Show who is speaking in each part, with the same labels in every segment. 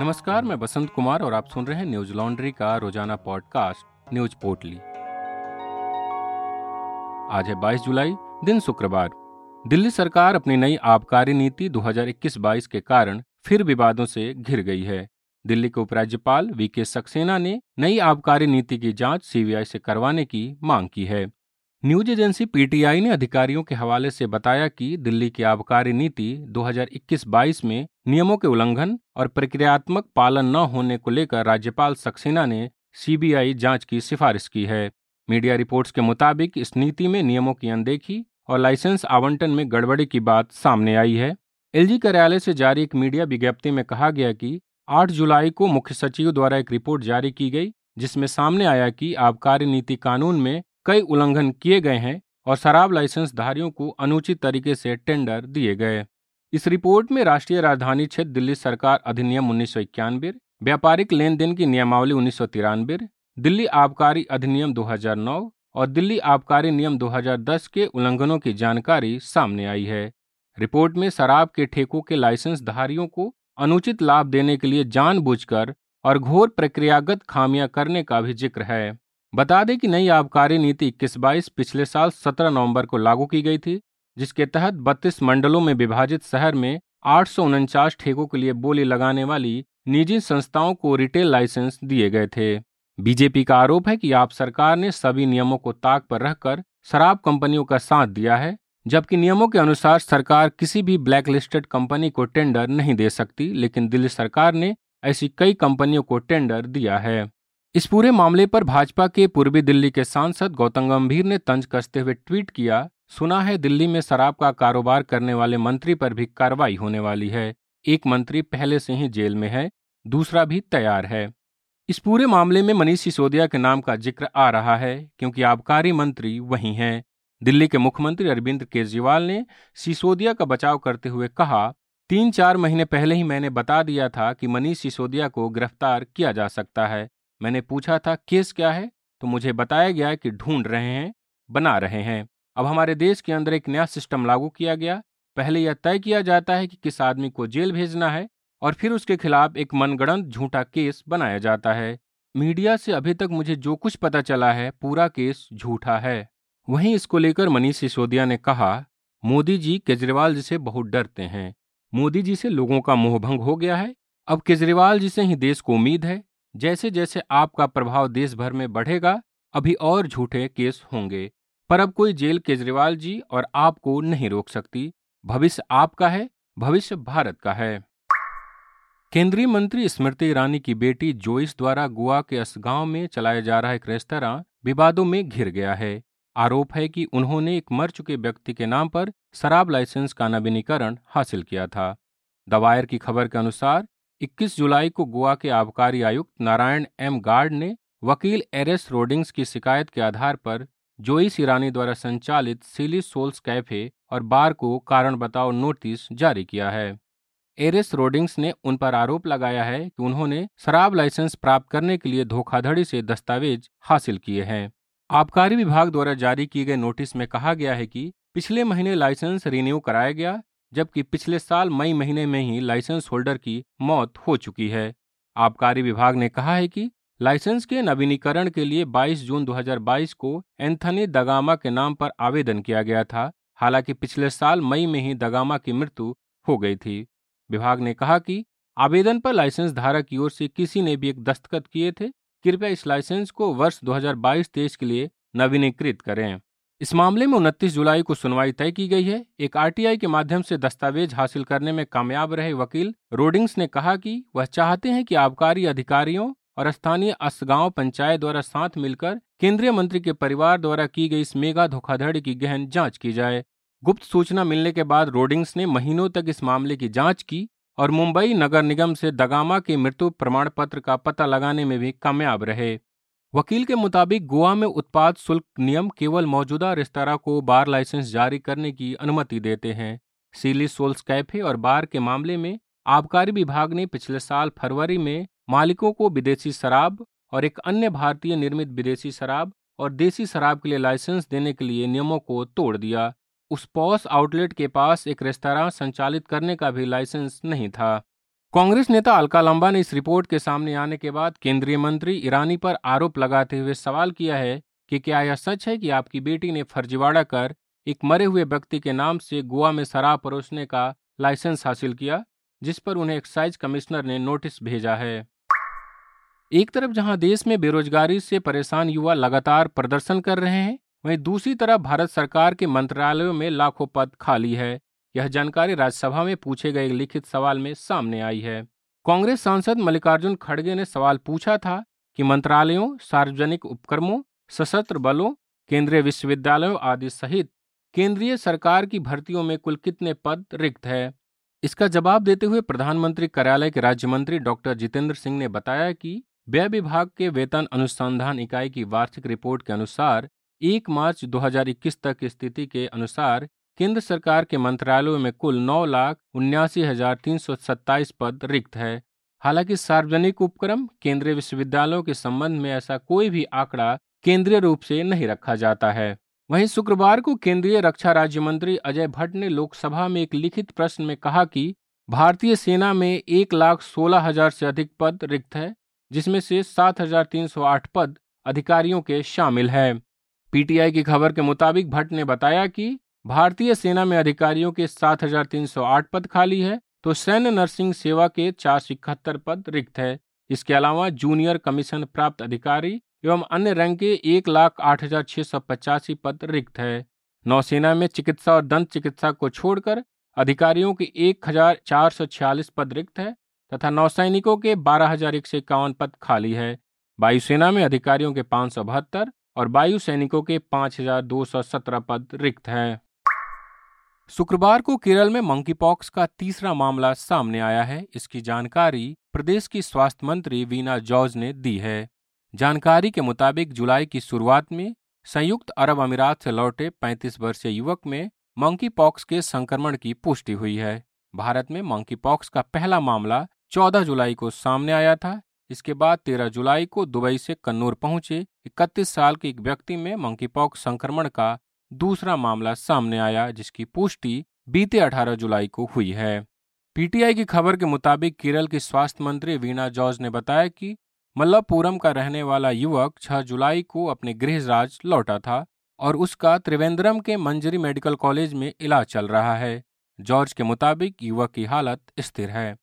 Speaker 1: नमस्कार, मैं बसंत कुमार और आप सुन रहे हैं न्यूज़ लॉन्ड्री का रोज़ाना पॉडकास्ट, न्यूज़ पोर्टली। आज है 22 जुलाई, दिन शुक्रवार। दिल्ली सरकार अपनी नई आबकारी नीति 2021-22 के कारण फिर विवादों से घिर गई है। दिल्ली के उपराज्यपाल वी के सक्सेना ने नई आबकारी नीति की जाँच सीबीआई से करवाने की मांग की है। न्यूज़ एजेंसी पीटीआई ने अधिकारियों के हवाले से बताया कि दिल्ली की आबकारी नीति 2021-22 में नियमों के उल्लंघन और प्रक्रियात्मक पालन न होने को लेकर राज्यपाल सक्सेना ने सीबीआई जाँच की सिफारिश की है। मीडिया रिपोर्ट्स के मुताबिक इस नीति में नियमों की अनदेखी और लाइसेंस आवंटन में गड़बड़ी की बात सामने आई है। एलजी कार्यालय से जारी एक मीडिया विज्ञप्ति में कहा गया कि 8 जुलाई को मुख्य सचिव द्वारा एक रिपोर्ट जारी की गई, जिसमें सामने आया कि आबकारी नीति कानून में कई उल्लंघन किए गए हैं और शराब लाइसेंस धारियों को अनुचित तरीके से टेंडर दिए गए। इस रिपोर्ट में राष्ट्रीय राजधानी क्षेत्र दिल्ली सरकार अधिनियम उन्नीस सौ इक्यानबे व्यापारिक लेन देन की नियमावली उन्नीस सौ तिरानबे दिल्ली आबकारी अधिनियम 2009 और दिल्ली आबकारी नियम 2010 के उल्लंघनों की जानकारी सामने आई है। रिपोर्ट में शराब के ठेकों के लाइसेंस धारियों को अनुचित लाभ देने के लिए जानबूझकर और घोर प्रक्रियागत खामियाँ करने का भी ज़िक्र है। बता दें कि नई आबकारी नीति इक्कीस बाईस पिछले साल 17 नवंबर को लागू की गई थी, जिसके तहत 32 मंडलों में विभाजित शहर में आठ सौ उनचास ठेकों के लिए बोली लगाने वाली निजी संस्थाओं को रिटेल लाइसेंस दिए गए थे। बीजेपी का आरोप है कि आप सरकार ने सभी नियमों को ताक पर रखकर शराब कंपनियों का साथ दिया है, जबकि नियमों के अनुसार सरकार किसी भी ब्लैक लिस्टेड कंपनी को टेंडर नहीं दे सकती, लेकिन दिल्ली सरकार ने ऐसी कई कंपनियों को टेंडर दिया है। इस पूरे मामले पर भाजपा के पूर्वी दिल्ली के सांसद गौतम गंभीर ने तंज कसते हुए ट्वीट किया, सुना है दिल्ली में शराब का कारोबार करने वाले मंत्री पर भी कार्रवाई होने वाली है। एक मंत्री पहले से ही जेल में है, दूसरा भी तैयार है। इस पूरे मामले में मनीष सिसोदिया के नाम का ज़िक्र आ रहा है, क्योंकि आबकारी मंत्री वही हैं। दिल्ली के मुख्यमंत्री अरविंद केजरीवाल ने सिसोदिया का बचाव करते हुए कहा, तीन चार महीने पहले ही मैंने बता दिया था कि मनीष सिसोदिया को गिरफ़्तार किया जा सकता है। मैंने पूछा था, केस क्या है? तो मुझे बताया गया कि ढूंढ रहे हैं, बना रहे हैं। अब हमारे देश के अंदर एक नया सिस्टम लागू किया गया। पहले यह तय किया जाता है कि किस आदमी को जेल भेजना है और फिर उसके खिलाफ एक मनगढ़ंत झूठा केस बनाया जाता है। मीडिया से अभी तक मुझे जो कुछ पता चला है, पूरा केस झूठा है। वहीं इसको लेकर मनीष सिसोदिया ने कहा, मोदी जी केजरीवाल जी से बहुत डरते हैं। मोदी जी से लोगों का मोहभंग हो गया है। अब केजरीवाल जी से ही देश को उम्मीद है। जैसे जैसे आपका प्रभाव देश भर में बढ़ेगा, अभी और झूठे केस होंगे। पर अब कोई जेल केजरीवाल जी और आपको नहीं रोक सकती। भविष्य आपका है, भविष्य भारत का है। केंद्रीय मंत्री स्मृति ईरानी की बेटी जोइस द्वारा गोवा के असगांव में चलाया जा रहा एक रेस्तरा विवादों में घिर गया है। आरोप है कि उन्होंने एक मर चुके व्यक्ति के नाम पर शराब लाइसेंस का नवीनीकरण हासिल किया था। दवायर की खबर के अनुसार 21 जुलाई को गोवा के आबकारी आयुक्त नारायण एम गार्ड ने वकील एरेस रोडिंग्स की शिकायत के आधार पर जोइस ईरानी द्वारा संचालित सिली सोल्स कैफ़े और बार को कारण बताओ नोटिस जारी किया है। एरेस रोडिंग्स ने उन पर आरोप लगाया है कि उन्होंने शराब लाइसेंस प्राप्त करने के लिए धोखाधड़ी से दस्तावेज़ हासिल किए हैं। आबकारी विभाग द्वारा जारी किए गए नोटिस में कहा गया है कि पिछले महीने लाइसेंस रिन्यू कराया गया जबकि पिछले साल मई महीने में ही लाइसेंस होल्डर की मौत हो चुकी है। आबकारी विभाग ने कहा है कि लाइसेंस के नवीनीकरण के लिए 22 जून 2022 को एंथनी दगामा के नाम पर आवेदन किया गया था। हालाँकि पिछले साल मई में ही दगामा की मृत्यु हो गई थी। विभाग ने कहा कि आवेदन पर लाइसेंस धारक की ओर से किसी ने भी एक दस्तखत किए थे। कृपया इस लाइसेंस को वर्ष 2022-23 के लिए नवीनीकृत करें। इस मामले में उनतीस जुलाई को सुनवाई तय की गई है। एक आरटीआई के माध्यम से दस्तावेज़ हासिल करने में कामयाब रहे वकील रोडिंग्स ने कहा कि वह चाहते हैं कि आबकारी अधिकारियों और स्थानीय असगांव पंचायत द्वारा साथ मिलकर केंद्रीय मंत्री के परिवार द्वारा की गई इस मेगा धोखाधड़ी की गहन जाँच की जाए। गुप्त सूचना मिलने के बाद रोडिंग्स ने महीनों तक इस मामले की जाँच की और मुंबई नगर निगम से दगामा के मृत्यु प्रमाण पत्र का पता लगाने में भी कामयाब रहे। वकील के मुताबिक गोवा में उत्पाद शुल्क नियम केवल मौजूदा रेस्तरा को बार लाइसेंस जारी करने की अनुमति देते हैं। सीली सोल्स कैफ़े और बार के मामले में आबकारी विभाग ने पिछले साल फरवरी में मालिकों को विदेशी शराब और एक अन्य भारतीय निर्मित विदेशी शराब और देसी शराब के लिए लाइसेंस देने के लिए नियमों को तोड़ दिया। उस पॉस आउटलेट के पास एक रेस्तरा संचालित करने का भी लाइसेंस नहीं था। कांग्रेस नेता अलका लंबा ने इस रिपोर्ट के सामने आने के बाद केंद्रीय मंत्री ईरानी पर आरोप लगाते हुए सवाल किया है कि क्या यह सच है कि आपकी बेटी ने फर्जीवाड़ा कर एक मरे हुए व्यक्ति के नाम से गोवा में शराब परोसने का लाइसेंस हासिल किया, जिस पर उन्हें एक्साइज कमिश्नर ने नोटिस भेजा है? एक तरफ़ जहाँ देश में बेरोजगारी से परेशान युवा लगातार प्रदर्शन कर रहे हैं, वहीं दूसरी तरफ़ भारत सरकार के मंत्रालयों में लाखों पद खाली है। यह जानकारी राज्यसभा में पूछे गए लिखित सवाल में सामने आई है। कांग्रेस सांसद मल्लिकार्जुन खड़गे ने सवाल पूछा था कि मंत्रालयों, सार्वजनिक उपक्रमों, सशस्त्र बलों, केंद्रीय विश्वविद्यालयों आदि सहित केंद्रीय सरकार की भर्तियों में कुल कितने पद रिक्त है? इसका जवाब देते हुए प्रधानमंत्री कार्यालय के राज्य मंत्री डॉक्टर जितेंद्र सिंह ने बताया कि व्यय विभाग के वेतन अनुसंधान इकाई की वार्षिक रिपोर्ट के अनुसार 1 मार्च 2021 तक स्थिति के अनुसार केंद्र सरकार के मंत्रालयों में कुल नौ लाख उन्यासी हज़ार तीन सौ सत्ताईस पद रिक्त है। हालाँकि सार्वजनिक उपक्रम केंद्रीय विश्वविद्यालयों के संबंध में ऐसा कोई भी आंकड़ा केंद्रीय रूप से नहीं रखा जाता है। वहीं शुक्रवार को केंद्रीय रक्षा राज्य मंत्री अजय भट्ट ने लोकसभा में एक लिखित प्रश्न में कहा कि भारतीय सेना में एक लाख सोलह हज़ार से अधिक पद रिक्त है, जिसमें से सात हज़ार तीन सौ आठ पद अधिकारियों के शामिल है। पीटीआई की खबर के मुताबिक भट्ट ने बताया कि भारतीय सेना में अधिकारियों के सात हज़ार तीन सौ आठ पद खाली है तो सैन्य नर्सिंग सेवा के चार सौ इकहत्तर पद रिक्त है। इसके अलावा जूनियर कमीशन प्राप्त अधिकारी एवं अन्य रैंक के एक लाख आठ हज़ार छह सौ पचासी पद रिक्त है। नौसेना में चिकित्सा और दंत चिकित्सा को छोड़कर अधिकारियों के एक हज़ार चार सौ छियालीस पद रिक्त है तथा नौसैनिकों के बारह हज़ार एक सौ इक्यावन पद खाली है। वायुसेना में अधिकारियों के पाँच सौ बहत्तर और वायु सैनिकों के पाँच हज़ार दो सौ सत्रह पद रिक्त है। शुक्रवार को केरल में मंकी पॉक्स का तीसरा मामला सामने आया है। इसकी जानकारी प्रदेश की स्वास्थ्य मंत्री वीना जॉर्ज ने दी है। जानकारी के मुताबिक जुलाई की शुरुआत में संयुक्त अरब अमीरात से लौटे 35 वर्षीय युवक में मंकी पॉक्स के संक्रमण की पुष्टि हुई है। भारत में मंकी पॉक्स का पहला मामला 14 जुलाई को सामने आया था। इसके बाद 13 जुलाई को दुबई से कन्नूर पहुँचे 31 साल के एक व्यक्ति में मंकी पॉक्स संक्रमण का दूसरा मामला सामने आया जिसकी पुष्टि बीते 18 जुलाई को हुई है। पीटीआई की खबर के मुताबिक केरल के स्वास्थ्य मंत्री वीणा जॉर्ज ने बताया कि मल्लापुरम का रहने वाला युवक 6 जुलाई को अपने गृह लौटा था और उसका त्रिवेंद्रम के मंजरी मेडिकल कॉलेज में इलाज चल रहा है। जॉर्ज के मुताबिक युवक की हालत स्थिर है।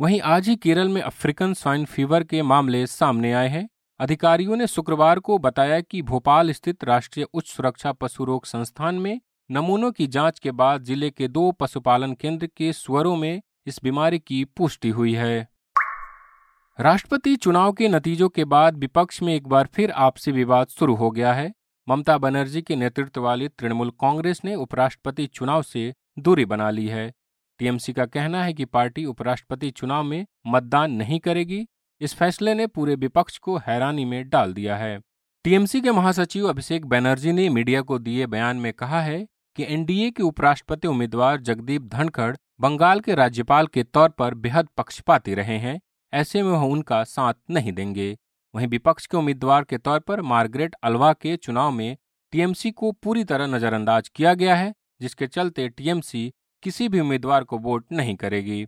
Speaker 1: वहीं आज ही केरल में अफ्रीकन स्वाइन फीवर के मामले सामने आए हैं। अधिकारियों ने शुक्रवार को बताया कि भोपाल स्थित राष्ट्रीय उच्च सुरक्षा पशु रोग संस्थान में नमूनों की जाँच के बाद ज़िले के दो पशुपालन केंद्र के स्वरों में इस बीमारी की पुष्टि हुई है। राष्ट्रपति चुनाव के नतीजों के बाद विपक्ष में एक बार फिर आपसी विवाद शुरू हो गया है। ममता बनर्जी के नेतृत्व वाली तृणमूल कांग्रेस ने उपराष्ट्रपति चुनाव से दूरी बना ली है। टीएमसी का कहना है कि पार्टी उपराष्ट्रपति चुनाव में मतदान नहीं करेगी इस फैसले ने पूरे विपक्ष को हैरानी में डाल दिया है। टीएमसी के महासचिव अभिषेक बैनर्जी ने मीडिया को दिए बयान में कहा है कि एनडीए के उपराष्ट्रपति उम्मीदवार जगदीप धनखड़ बंगाल के राज्यपाल के तौर पर बेहद पक्षपाती रहे हैं, ऐसे में वह उनका साथ नहीं देंगे। वहीं विपक्ष के उम्मीदवार के तौर पर मार्गरेट अलवा के चुनाव में टीएमसी को पूरी तरह नजरअंदाज किया गया है, जिसके चलते टीएमसी किसी भी उम्मीदवार को वोट नहीं करेगी।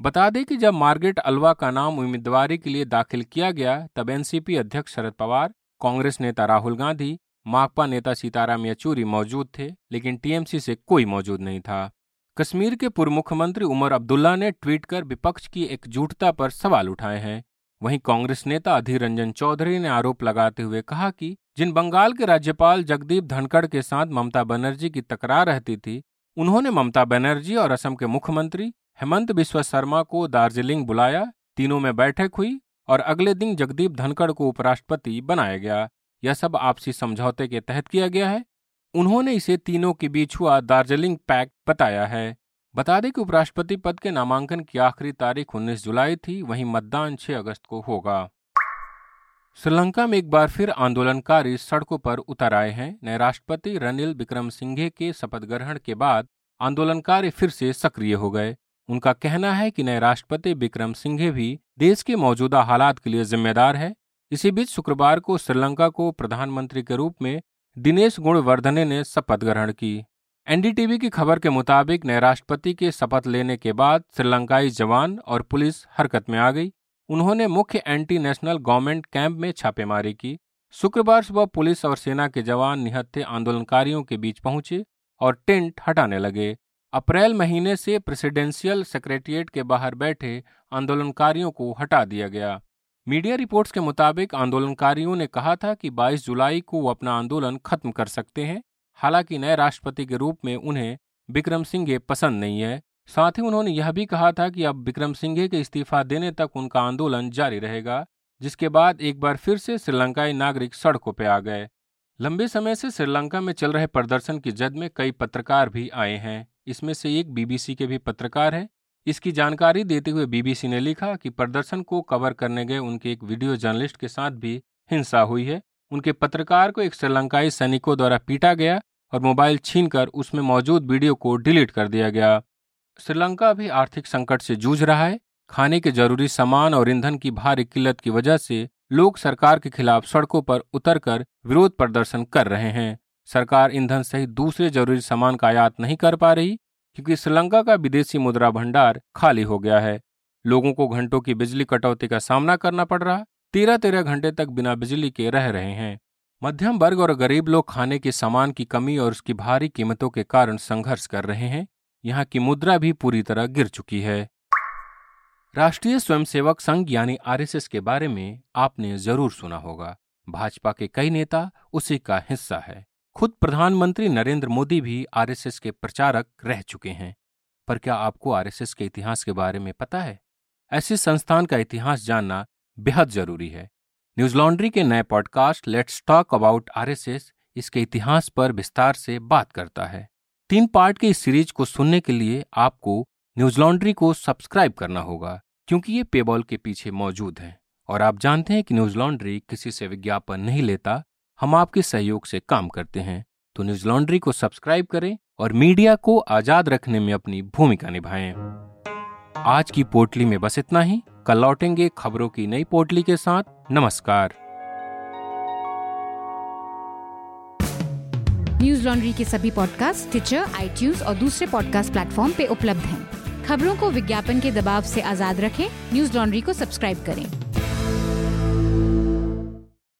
Speaker 1: बता दें कि जब मार्गरेट अलवा का नाम उम्मीदवारी के लिए दाखिल किया गया, तब एनसीपी अध्यक्ष शरद पवार, कांग्रेस नेता राहुल गांधी, माकपा नेता सीताराम येचूरी मौजूद थे, लेकिन टीएमसी से कोई मौजूद नहीं था। कश्मीर के पूर्व मुख्यमंत्री उमर अब्दुल्ला ने ट्वीट कर विपक्ष की एकजुटता पर सवाल उठाए हैं। वहीं कांग्रेस नेता अधीर रंजन चौधरी ने आरोप लगाते हुए कहा कि जिन बंगाल के राज्यपाल जगदीप धनखड़ के साथ ममता बनर्जी की तकरार रहती थी, उन्होंने ममता बनर्जी और असम के मुख्यमंत्री हेमंत बिश्व शर्मा को दार्जिलिंग बुलाया, तीनों में बैठक हुई और अगले दिन जगदीप धनखड़ को उपराष्ट्रपति बनाया गया। यह सब आपसी समझौते के तहत किया गया है। उन्होंने इसे तीनों के बीच हुआ दार्जिलिंग पैक्ट बताया है। बता दें कि उपराष्ट्रपति पद के नामांकन की आखिरी तारीख 19 जुलाई थी, वहीं मतदान 6 अगस्त को होगा। श्रीलंका में एक बार फिर आंदोलनकारी सड़कों पर उतर आए हैं। नए राष्ट्रपति रनिल विक्रम सिंघे के शपथ ग्रहण के बाद आंदोलनकारी फिर से सक्रिय हो गए। उनका कहना है कि नए राष्ट्रपति विक्रम सिंघे भी देश के मौजूदा हालात के लिए जिम्मेदार है। इसी बीच शुक्रवार को श्रीलंका को प्रधानमंत्री के रूप में दिनेश गुणवर्धने ने शपथ ग्रहण की। एनडीटीवी की खबर के मुताबिक नए राष्ट्रपति के शपथ लेने के बाद श्रीलंकाई जवान और पुलिस हरकत में आ गई। उन्होंने मुख्य एंटी नेशनल गवर्नमेंट कैंप में छापेमारी की। शुक्रवार सुबह पुलिस और सेना के जवान निहत्थे आंदोलनकारियों के बीच पहुँचे और टेंट हटाने लगे। अप्रैल महीने से प्रेसिडेंशियल सेक्रेटरिएट के बाहर बैठे आंदोलनकारियों को हटा दिया गया। मीडिया रिपोर्ट्स के मुताबिक आंदोलनकारियों ने कहा था कि 22 जुलाई को वो अपना आंदोलन खत्म कर सकते हैं, हालाँकि नए राष्ट्रपति के रूप में उन्हें विक्रम सिंघे पसंद नहीं है। साथ ही उन्होंने यह भी कहा था कि अब विक्रम सिंघे के इस्तीफा देने तक उनका आंदोलन जारी रहेगा, जिसके बाद एक बार फिर से श्रीलंकाई नागरिक सड़कों पर आ गए। लंबे समय से श्रीलंका में चल रहे प्रदर्शन की जद में कई पत्रकार भी आए हैं। इसमें से एक बीबीसी के भी पत्रकार हैं। इसकी जानकारी देते हुए बीबीसी ने लिखा कि प्रदर्शन को कवर करने गए उनके एक वीडियो जर्नलिस्ट के साथ भी हिंसा हुई है। उनके पत्रकार को एक श्रीलंकाई सैनिकों द्वारा पीटा गया और मोबाइल छीनकर उसमें मौजूद वीडियो को डिलीट कर दिया गया। श्रीलंका भी आर्थिक संकट से जूझ रहा है। खाने के ज़रूरी सामान और ईंधन की भारी किल्लत की वजह से लोग सरकार के खिलाफ सड़कों पर उतरकर विरोध प्रदर्शन कर रहे हैं। सरकार ईंधन सहित दूसरे ज़रूरी सामान का आयात नहीं कर पा रही, क्योंकि श्रीलंका का विदेशी मुद्रा भंडार खाली हो गया है। लोगों को घंटों की बिजली कटौती का सामना करना पड़ रहा तेरह तेरह घंटे तक बिना बिजली के रह रहे हैं। मध्यम वर्ग और गरीब लोग खाने के सामान की कमी और उसकी भारी कीमतों के कारण संघर्ष कर रहे हैं। यहाँ की मुद्रा भी पूरी तरह गिर चुकी है। राष्ट्रीय स्वयंसेवक संघ यानी आरएसएस के बारे में आपने ज़रूर सुना होगा। भाजपा के कई नेता उसी का हिस्सा है। खुद प्रधानमंत्री नरेंद्र मोदी भी आरएसएस के प्रचारक रह चुके हैं। पर क्या आपको आरएसएस के इतिहास के बारे में पता है? ऐसे संस्थान का इतिहास जानना बेहद ज़रूरी है। न्यूज़ लॉन्ड्री के नए podcast let's talk about RSS इसके इतिहास पर विस्तार से बात करता है। तीन पार्ट के इस सीरीज़ को सुनने के लिए आपको न्यूज़ लॉन्ड्री को सब्सक्राइब करना होगा, क्योंकि ये पेबॉल के पीछे मौजूद है। और आप जानते हैं कि न्यूज़ लॉन्ड्री किसी से विज्ञापन नहीं लेता हम आपके सहयोग से काम करते हैं। तो न्यूज़ लॉन्ड्री को सब्सक्राइब करें और मीडिया को आज़ाद रखने में अपनी भूमिका निभाएँ। आज की पोटली में बस इतना ही। कल लौटेंगे खबरों की नई पोटली के साथ। नमस्कार।
Speaker 2: न्यूज़ लॉन्ड्री के सभी पॉडकास्ट ट्विटर आई और दूसरे पॉडकास्ट प्लेटफॉर्म पे उपलब्ध हैं। खबरों को विज्ञापन के दबाव से आज़ाद रखें। न्यूज़ लॉन्ड्री को सब्सक्राइब करें।